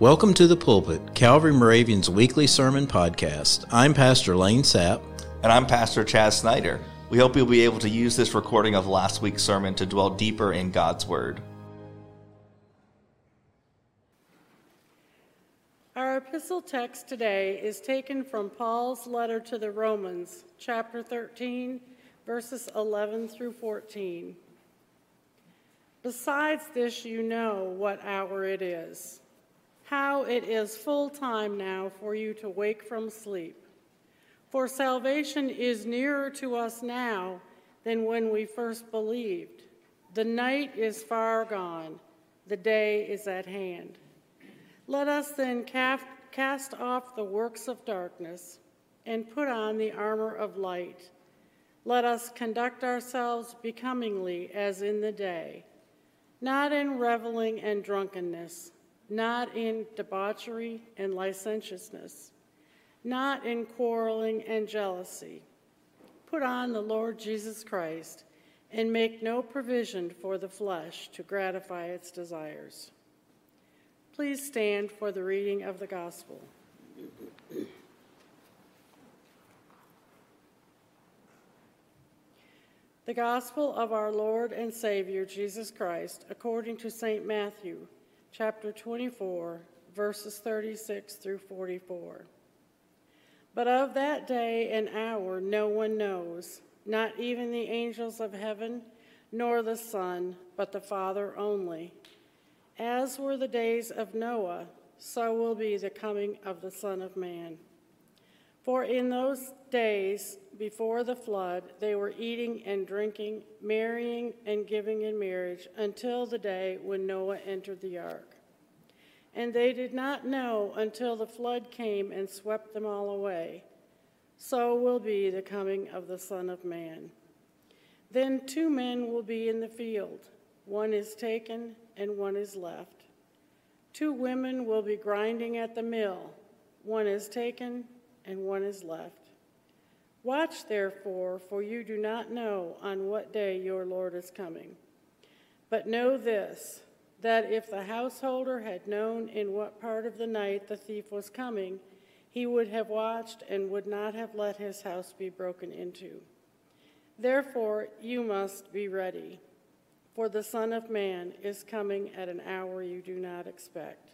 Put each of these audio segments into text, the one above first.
Welcome to the pulpit, Calvary Moravian's weekly sermon podcast. I'm Pastor Lane Sapp. And I'm Pastor Chaz Snyder. We hope you'll be able to use this recording of last week's sermon to dwell deeper in God's Word. Our epistle text today is taken from Paul's letter to the Romans, chapter 13, verses 11 through 14. Besides this, you know what hour it is how it is full time now for you to wake from sleep. For salvation is nearer to us now than when we first believed. The night is far gone, the day is at hand. Let us then cast off the works of darkness and put on the armor of light. Let us conduct ourselves becomingly as in the day, not in reveling and drunkenness not in debauchery and licentiousness, not in quarreling and jealousy. Put on the Lord Jesus Christ and make no provision for the flesh to gratify its desires. Please stand for the reading of the gospel. The Gospel of our Lord and Savior Jesus Christ, according to St. Matthew chapter 24, verses 36 through 44. But of that day and hour no one knows, not even the angels of heaven, nor the Son, but the Father only. As were the days of Noah, so will be the coming of the Son of Man. For in those days before the flood, they were eating and drinking, marrying and giving in marriage, until the day when Noah entered the ark. And they did not know until the flood came and swept them all away. So will be the coming of the Son of Man. Then two men will be in the field one is taken and one is left. Two women will be grinding at the mill one is taken and one is left. Watch therefore, for you do not know on what day your Lord is coming. But know this that if the householder had known in what part of the night the thief was coming, he would have watched and would not have let his house be broken into. Therefore, you must be ready, for the Son of Man is coming at an hour you do not expect.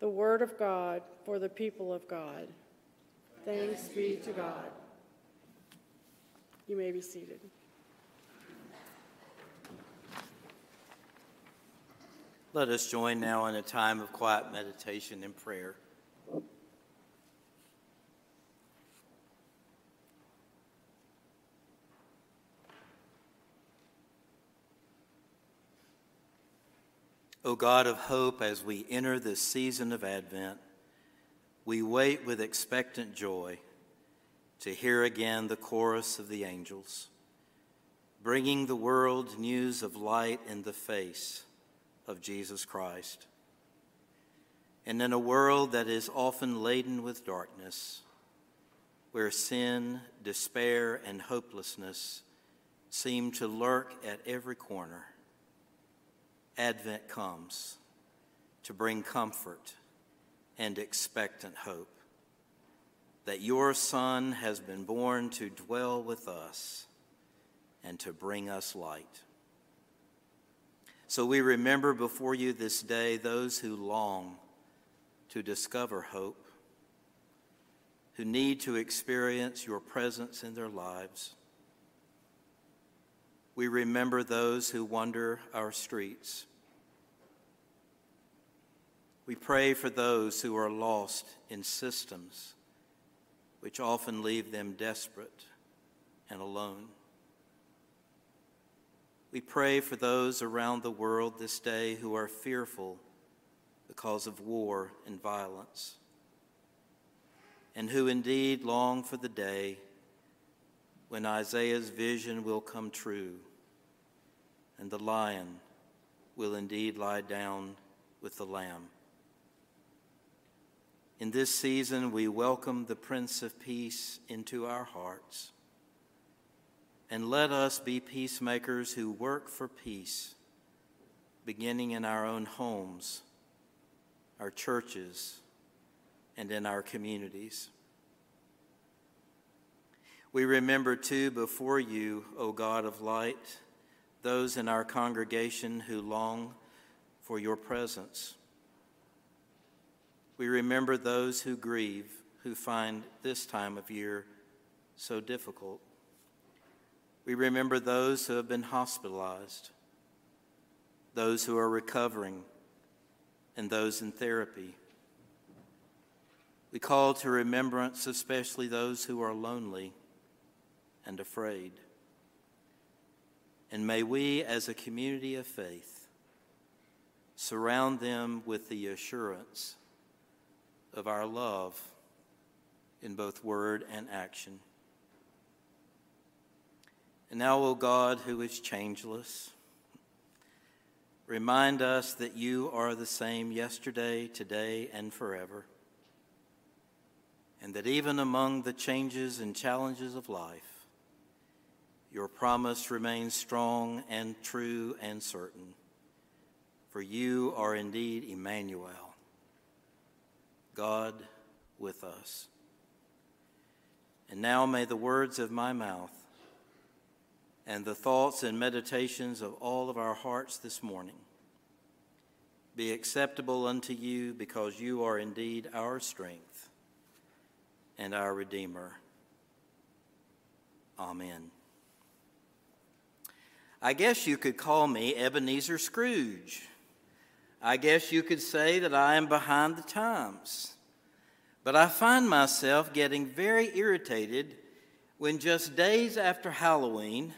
The Word of God for the people of God. Thanks be to God. You may be seated. Let us join now in a time of quiet meditation and prayer. O God of hope, as we enter this season of Advent, we wait with expectant joy to hear again the chorus of the angels, bringing the world news of light in the face of Jesus Christ. And in a world that is often laden with darkness, where sin, despair, and hopelessness seem to lurk at every corner, Advent comes to bring comfort and expectant hope that your Son has been born to dwell with us and to bring us light. So we remember before you this day those who long to discover hope, who need to experience your presence in their lives. We remember those who wander our streets we pray for those who are lost in systems which often leave them desperate and alone. We pray for those around the world this day who are fearful because of war and violence, and who indeed long for the day when Isaiah's vision will come true and the lion will indeed lie down with the lamb. In this season, we welcome the Prince of Peace into our hearts. And let us be peacemakers who work for peace, beginning in our own homes, our churches, and in our communities. We remember too before you, O God of light, those in our congregation who long for your presence. We remember those who grieve, who find this time of year so difficult. We remember those who have been hospitalized, those who are recovering, and those in therapy. We call to remembrance especially those who are lonely and afraid. And may we, as a community of faith, surround them with the assurance of our love in both word and action. And now, O God, who is changeless, remind us that you are the same yesterday, today, and forever. And that even among the changes and challenges of life, your promise remains strong and true and certain. For you are indeed Emmanuel, God with us. And now may the words of my mouth and the thoughts and meditations of all of our hearts this morning be acceptable unto you because you are indeed our strength and our Redeemer. Amen. I guess you could call me Ebenezer Scrooge. I guess you could say that I am behind the times. But I find myself getting very irritated when just days after Halloween,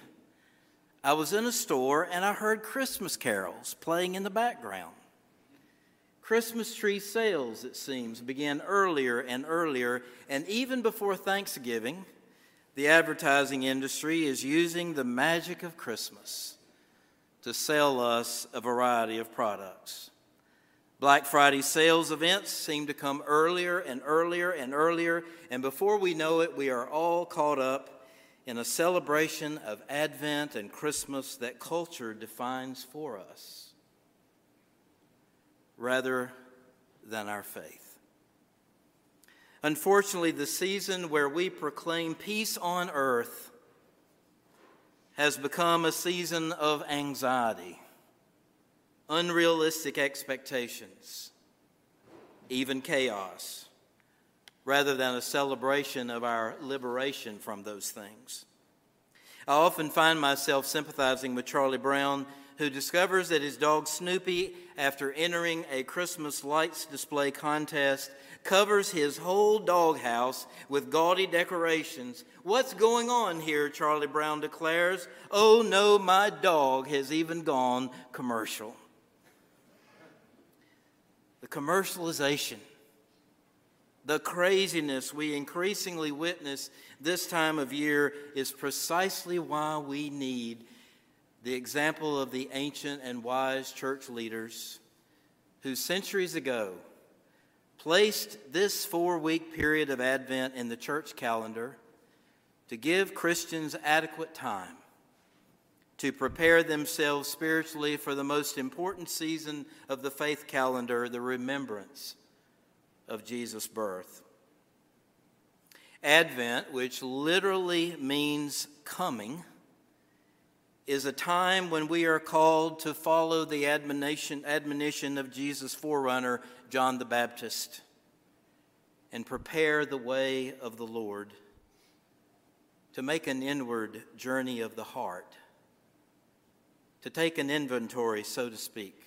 I was in a store and I heard Christmas carols playing in the background. Christmas tree sales, it seems, began earlier and earlier, and even before Thanksgiving, the advertising industry is using the magic of Christmas to sell us a variety of products. Black Friday sales events seem to come earlier and earlier and earlier, and before we know it, we are all caught up in a celebration of Advent and Christmas that culture defines for us rather than our faith. Unfortunately, the season where we proclaim peace on earth has become a season of anxiety, unrealistic expectations, even chaos, rather than a celebration of our liberation from those things. I often find myself sympathizing with Charlie Brown, who discovers that his dog Snoopy, after entering a Christmas lights display contest, covers his whole doghouse with gaudy decorations. What's going on here? Charlie Brown declares. Oh no, my dog has even gone commercial. The commercialization, the craziness we increasingly witness this time of year is precisely why we need the example of the ancient and wise church leaders who centuries ago placed this four week period of Advent in the church calendar to give Christians adequate time to prepare themselves spiritually for the most important season of the faith calendar, the remembrance of Jesus' birth. Advent, which literally means coming, is a time when we are called to follow the admonition, admonition of Jesus' forerunner, John the Baptist, and prepare the way of the Lord, to make an inward journey of the heart, to take an inventory, so to speak,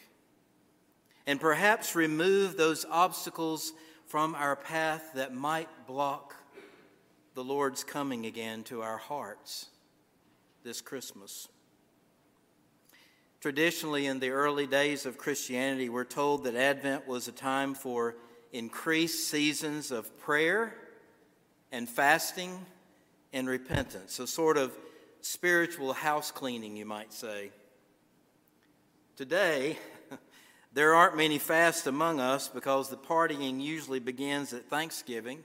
and perhaps remove those obstacles from our path that might block the Lord's coming again to our hearts this Christmas. Traditionally, in the early days of Christianity, we're told that Advent was a time for increased seasons of prayer and fasting and repentance, a sort of spiritual house cleaning, you might say. Today, there aren't many fasts among us because the partying usually begins at Thanksgiving.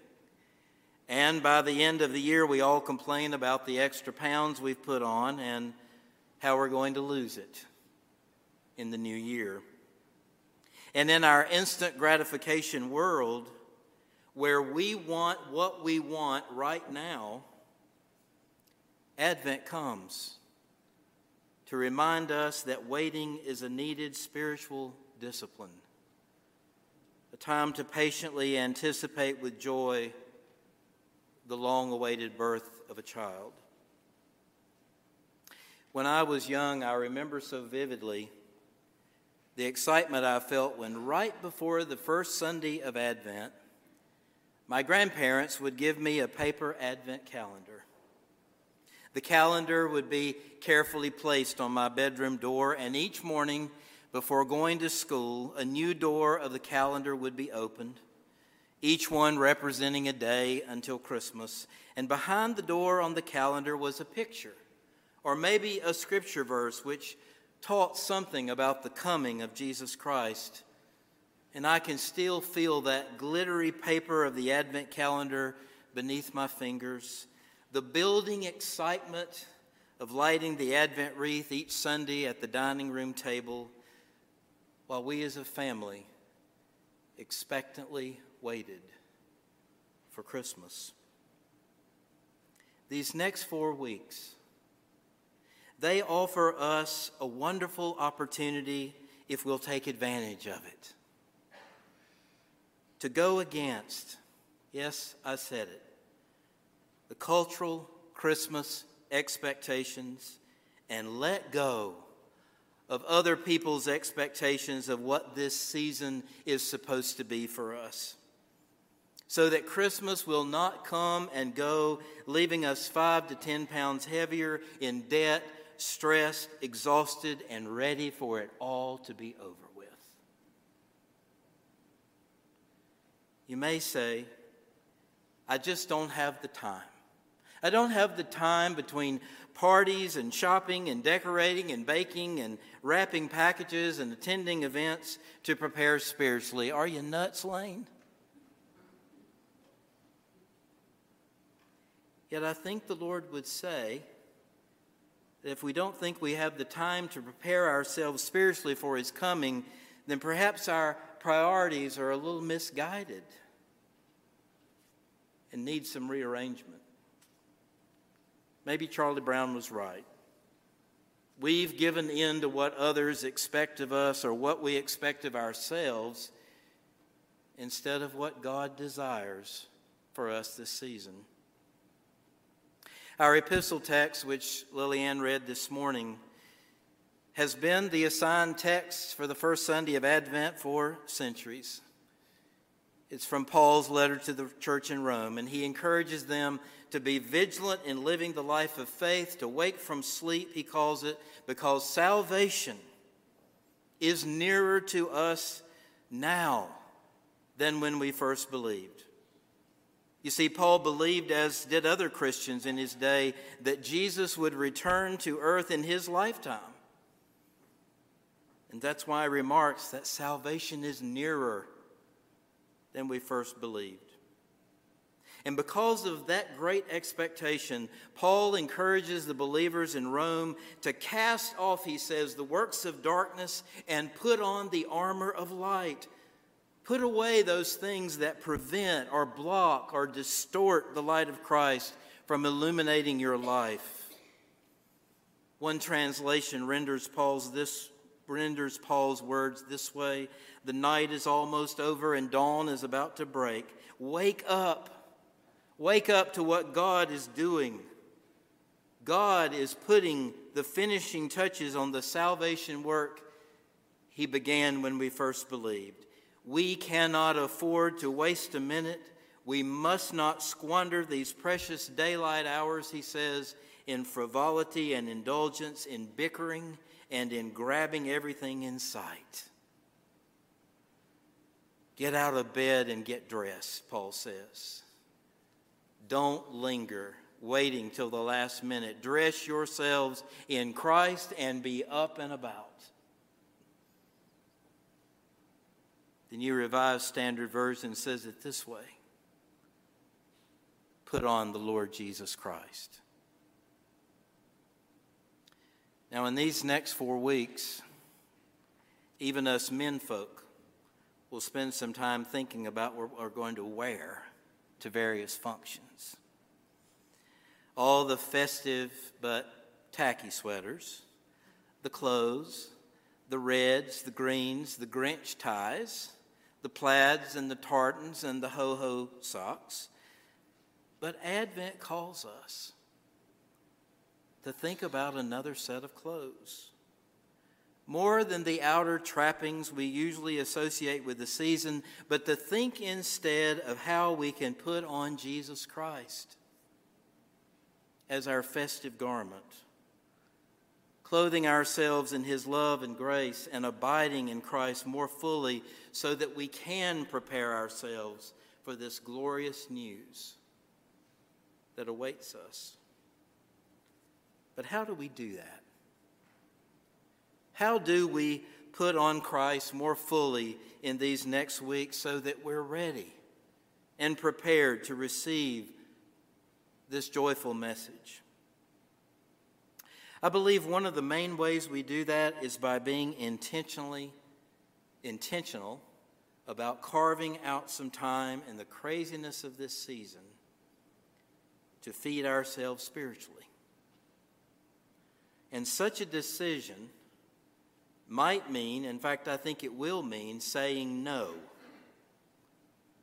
And by the end of the year, we all complain about the extra pounds we've put on and how we're going to lose it in the new year. And in our instant gratification world, where we want what we want right now, Advent comes to remind us that waiting is a needed spiritual discipline, a time to patiently anticipate with joy the long awaited birth of a child. When I was young, I remember so vividly the excitement I felt when, right before the first Sunday of Advent, my grandparents would give me a paper Advent calendar. The calendar would be carefully placed on my bedroom door, and each morning before going to school, a new door of the calendar would be opened, each one representing a day until Christmas. And behind the door on the calendar was a picture, or maybe a scripture verse which taught something about the coming of Jesus Christ. And I can still feel that glittery paper of the Advent calendar beneath my fingers the building excitement of lighting the Advent wreath each Sunday at the dining room table while we as a family expectantly waited for Christmas. These next four weeks, they offer us a wonderful opportunity if we'll take advantage of it. To go against, yes, I said it, the cultural Christmas expectations and let go of other people's expectations of what this season is supposed to be for us. So that Christmas will not come and go, leaving us five to ten pounds heavier in debt, stressed, exhausted, and ready for it all to be over with. You may say, I just don't have the time. I don't have the time between parties and shopping and decorating and baking and wrapping packages and attending events to prepare spiritually. Are you nuts, Lane? Yet I think the Lord would say that if we don't think we have the time to prepare ourselves spiritually for His coming, then perhaps our priorities are a little misguided and need some rearrangement. Maybe Charlie Brown was right. We've given in to what others expect of us or what we expect of ourselves instead of what God desires for us this season. Our epistle text, which Lilyann read this morning, has been the assigned text for the first Sunday of Advent for centuries. It's from Paul's letter to the church in Rome, and he encourages them to be vigilant in living the life of faith, to wake from sleep, he calls it, because salvation is nearer to us now than when we first believed. You see, Paul believed, as did other Christians in his day, that Jesus would return to earth in his lifetime. And that's why he remarks that salvation is nearer than we first believed. And because of that great expectation, Paul encourages the believers in Rome to cast off, he says, the works of darkness and put on the armor of light. Put away those things that prevent or block or distort the light of Christ from illuminating your life. One translation renders Paul's this renders Paul's words this way: The night is almost over and dawn is about to break. Wake up Wake up to what God is doing. God is putting the finishing touches on the salvation work He began when we first believed. We cannot afford to waste a minute. We must not squander these precious daylight hours, he says, in frivolity and indulgence, in bickering, and in grabbing everything in sight. Get out of bed and get dressed, Paul says. Don't linger waiting till the last minute. Dress yourselves in Christ and be up and about. The New Revised Standard Version says it this way Put on the Lord Jesus Christ. Now, in these next four weeks, even us men folk we'll spend some time thinking about what we're going to wear to various functions. All the festive but tacky sweaters, the clothes, the reds, the greens, the Grinch ties, the plaids and the tartans and the ho ho socks. But Advent calls us to think about another set of clothes. More than the outer trappings we usually associate with the season, but to think instead of how we can put on Jesus Christ as our festive garment, clothing ourselves in his love and grace and abiding in Christ more fully so that we can prepare ourselves for this glorious news that awaits us. But how do we do that? How do we put on Christ more fully in these next weeks so that we're ready and prepared to receive this joyful message? I believe one of the main ways we do that is by being intentionally intentional about carving out some time in the craziness of this season to feed ourselves spiritually. And such a decision might mean, in fact, I think it will mean, saying no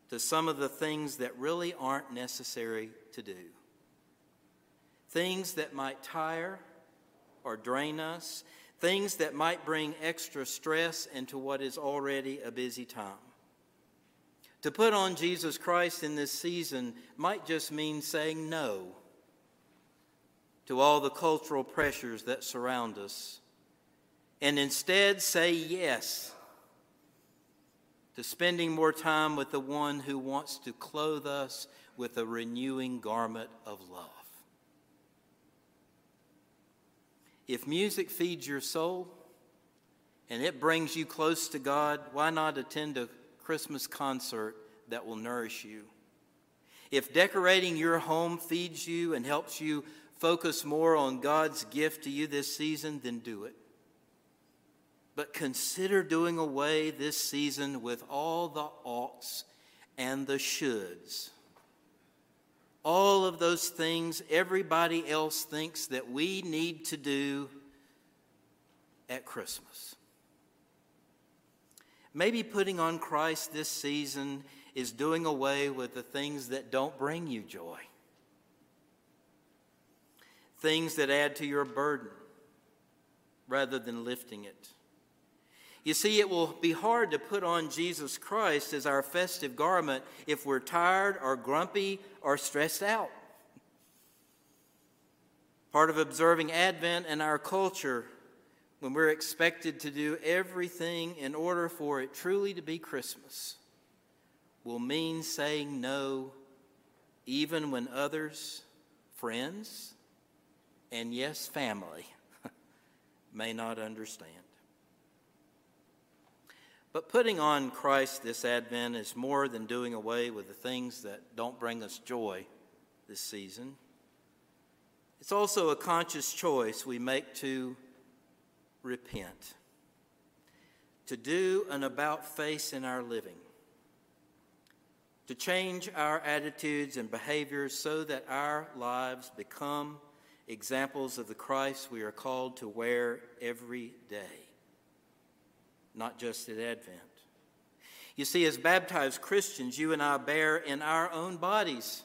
to some of the things that really aren't necessary to do. Things that might tire or drain us, things that might bring extra stress into what is already a busy time. To put on Jesus Christ in this season might just mean saying no to all the cultural pressures that surround us and instead say yes to spending more time with the one who wants to clothe us with a renewing garment of love. If music feeds your soul and it brings you close to God, why not attend a Christmas concert that will nourish you? If decorating your home feeds you and helps you focus more on God's gift to you this season, then do it. But consider doing away this season with all the oughts and the shoulds. All of those things everybody else thinks that we need to do at Christmas. Maybe putting on Christ this season is doing away with the things that don't bring you joy things that add to your burden rather than lifting it. You see, it will be hard to put on Jesus Christ as our festive garment if we're tired or grumpy or stressed out. Part of observing Advent in our culture, when we're expected to do everything in order for it truly to be Christmas, will mean saying no even when others, friends, and yes, family may not understand. But putting on Christ this Advent is more than doing away with the things that don't bring us joy this season. It's also a conscious choice we make to repent, to do an about face in our living, to change our attitudes and behaviors so that our lives become examples of the Christ we are called to wear every day, not just at Advent. You see, as baptized Christians, you and I bear in our own bodies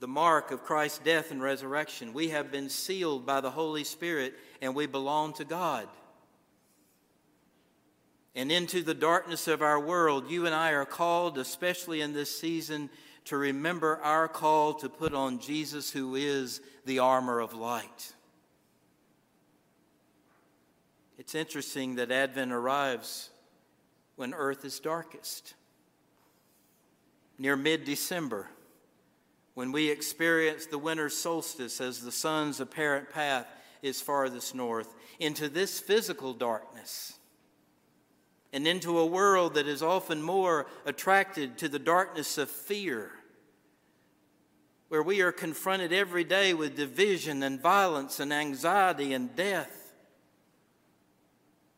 the mark of Christ's death and resurrection. We have been sealed by the Holy Spirit and we belong to God. And into the darkness of our world, you and I are called, especially in this season, to remember our call to put on Jesus, who is the armor of light. It's interesting that Advent arrives when earth is darkest. Near mid December, when we experience the winter solstice as the sun's apparent path is farthest north, into this physical darkness and into a world that is often more attracted to the darkness of fear, where we are confronted every day with division and violence and anxiety and death.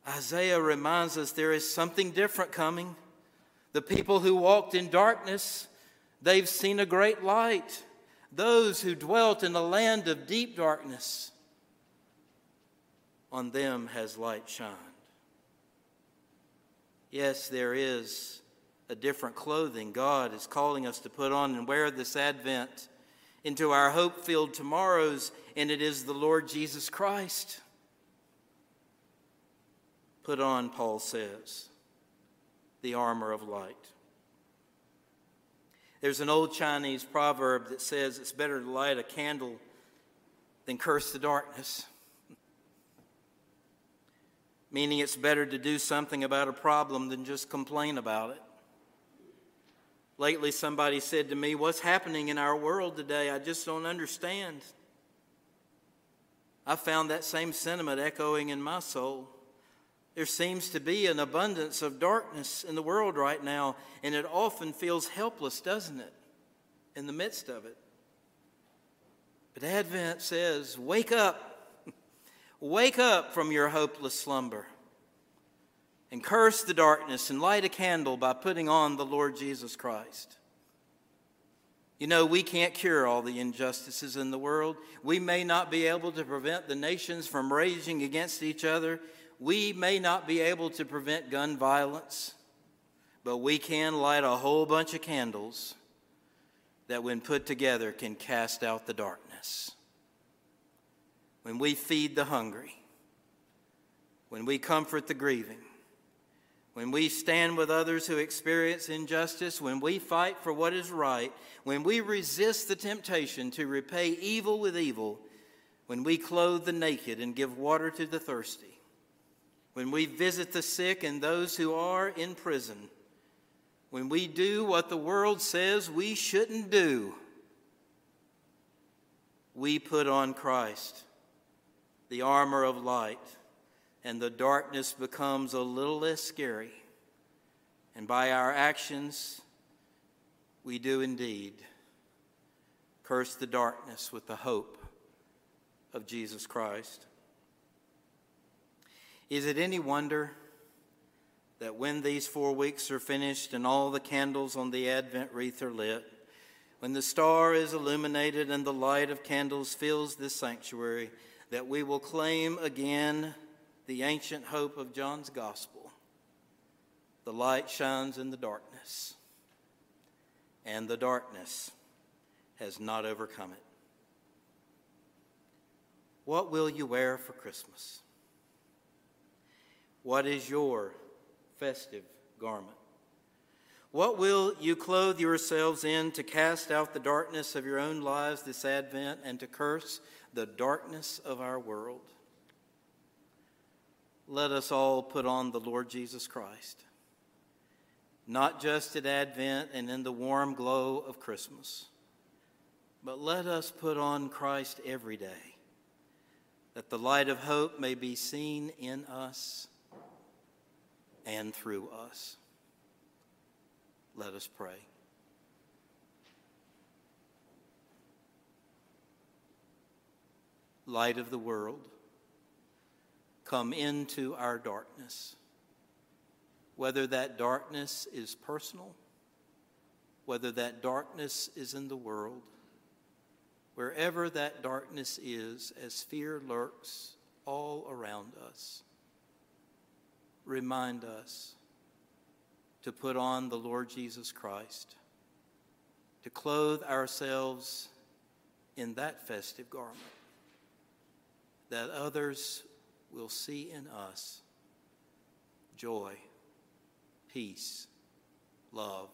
Isaiah reminds us there is something different coming. The people who walked in darkness, they've seen a great light. Those who dwelt in a land of deep darkness, on them has light shined. Yes, there is a different clothing God is calling us to put on and wear this Advent into our hope filled tomorrows, and it is the Lord Jesus Christ. Put on, Paul says, the armor of light. There's an old Chinese proverb that says it's better to light a candle than curse the darkness. Meaning it's better to do something about a problem than just complain about it. Lately, somebody said to me, What's happening in our world today? I just don't understand. I found that same sentiment echoing in my soul. There seems to be an abundance of darkness in the world right now, and it often feels helpless, doesn't it, in the midst of it? But Advent says, Wake up. Wake up from your hopeless slumber and curse the darkness and light a candle by putting on the Lord Jesus Christ. You know, we can't cure all the injustices in the world. We may not be able to prevent the nations from raging against each other. We may not be able to prevent gun violence. But we can light a whole bunch of candles that, when put together, can cast out the darkness. When we feed the hungry, when we comfort the grieving, when we stand with others who experience injustice, when we fight for what is right, when we resist the temptation to repay evil with evil, when we clothe the naked and give water to the thirsty, when we visit the sick and those who are in prison, when we do what the world says we shouldn't do, we put on Christ, the armor of light and the darkness becomes a little less scary. And by our actions, we do indeed curse the darkness with the hope of Jesus Christ. Is it any wonder that when these four weeks are finished and all the candles on the Advent wreath are lit, when the star is illuminated and the light of candles fills this sanctuary, that we will claim again the ancient hope of John's gospel. The light shines in the darkness, and the darkness has not overcome it. What will you wear for Christmas? What is your festive garment? What will you clothe yourselves in to cast out the darkness of your own lives this Advent and to curse the darkness of our world? let us all put on the Lord Jesus Christ, not just at Advent and in the warm glow of Christmas, but let us put on Christ every day, that the light of hope may be seen in us and through us. Let us pray. Light of the world come into our darkness. Whether that darkness is personal, whether that darkness is in the world, wherever that darkness is, as fear lurks all around us, remind us to put on the Lord Jesus Christ, to clothe ourselves in that festive garment, that others will see in us joy, peace, love,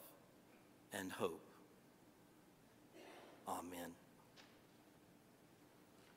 and hope. Amen.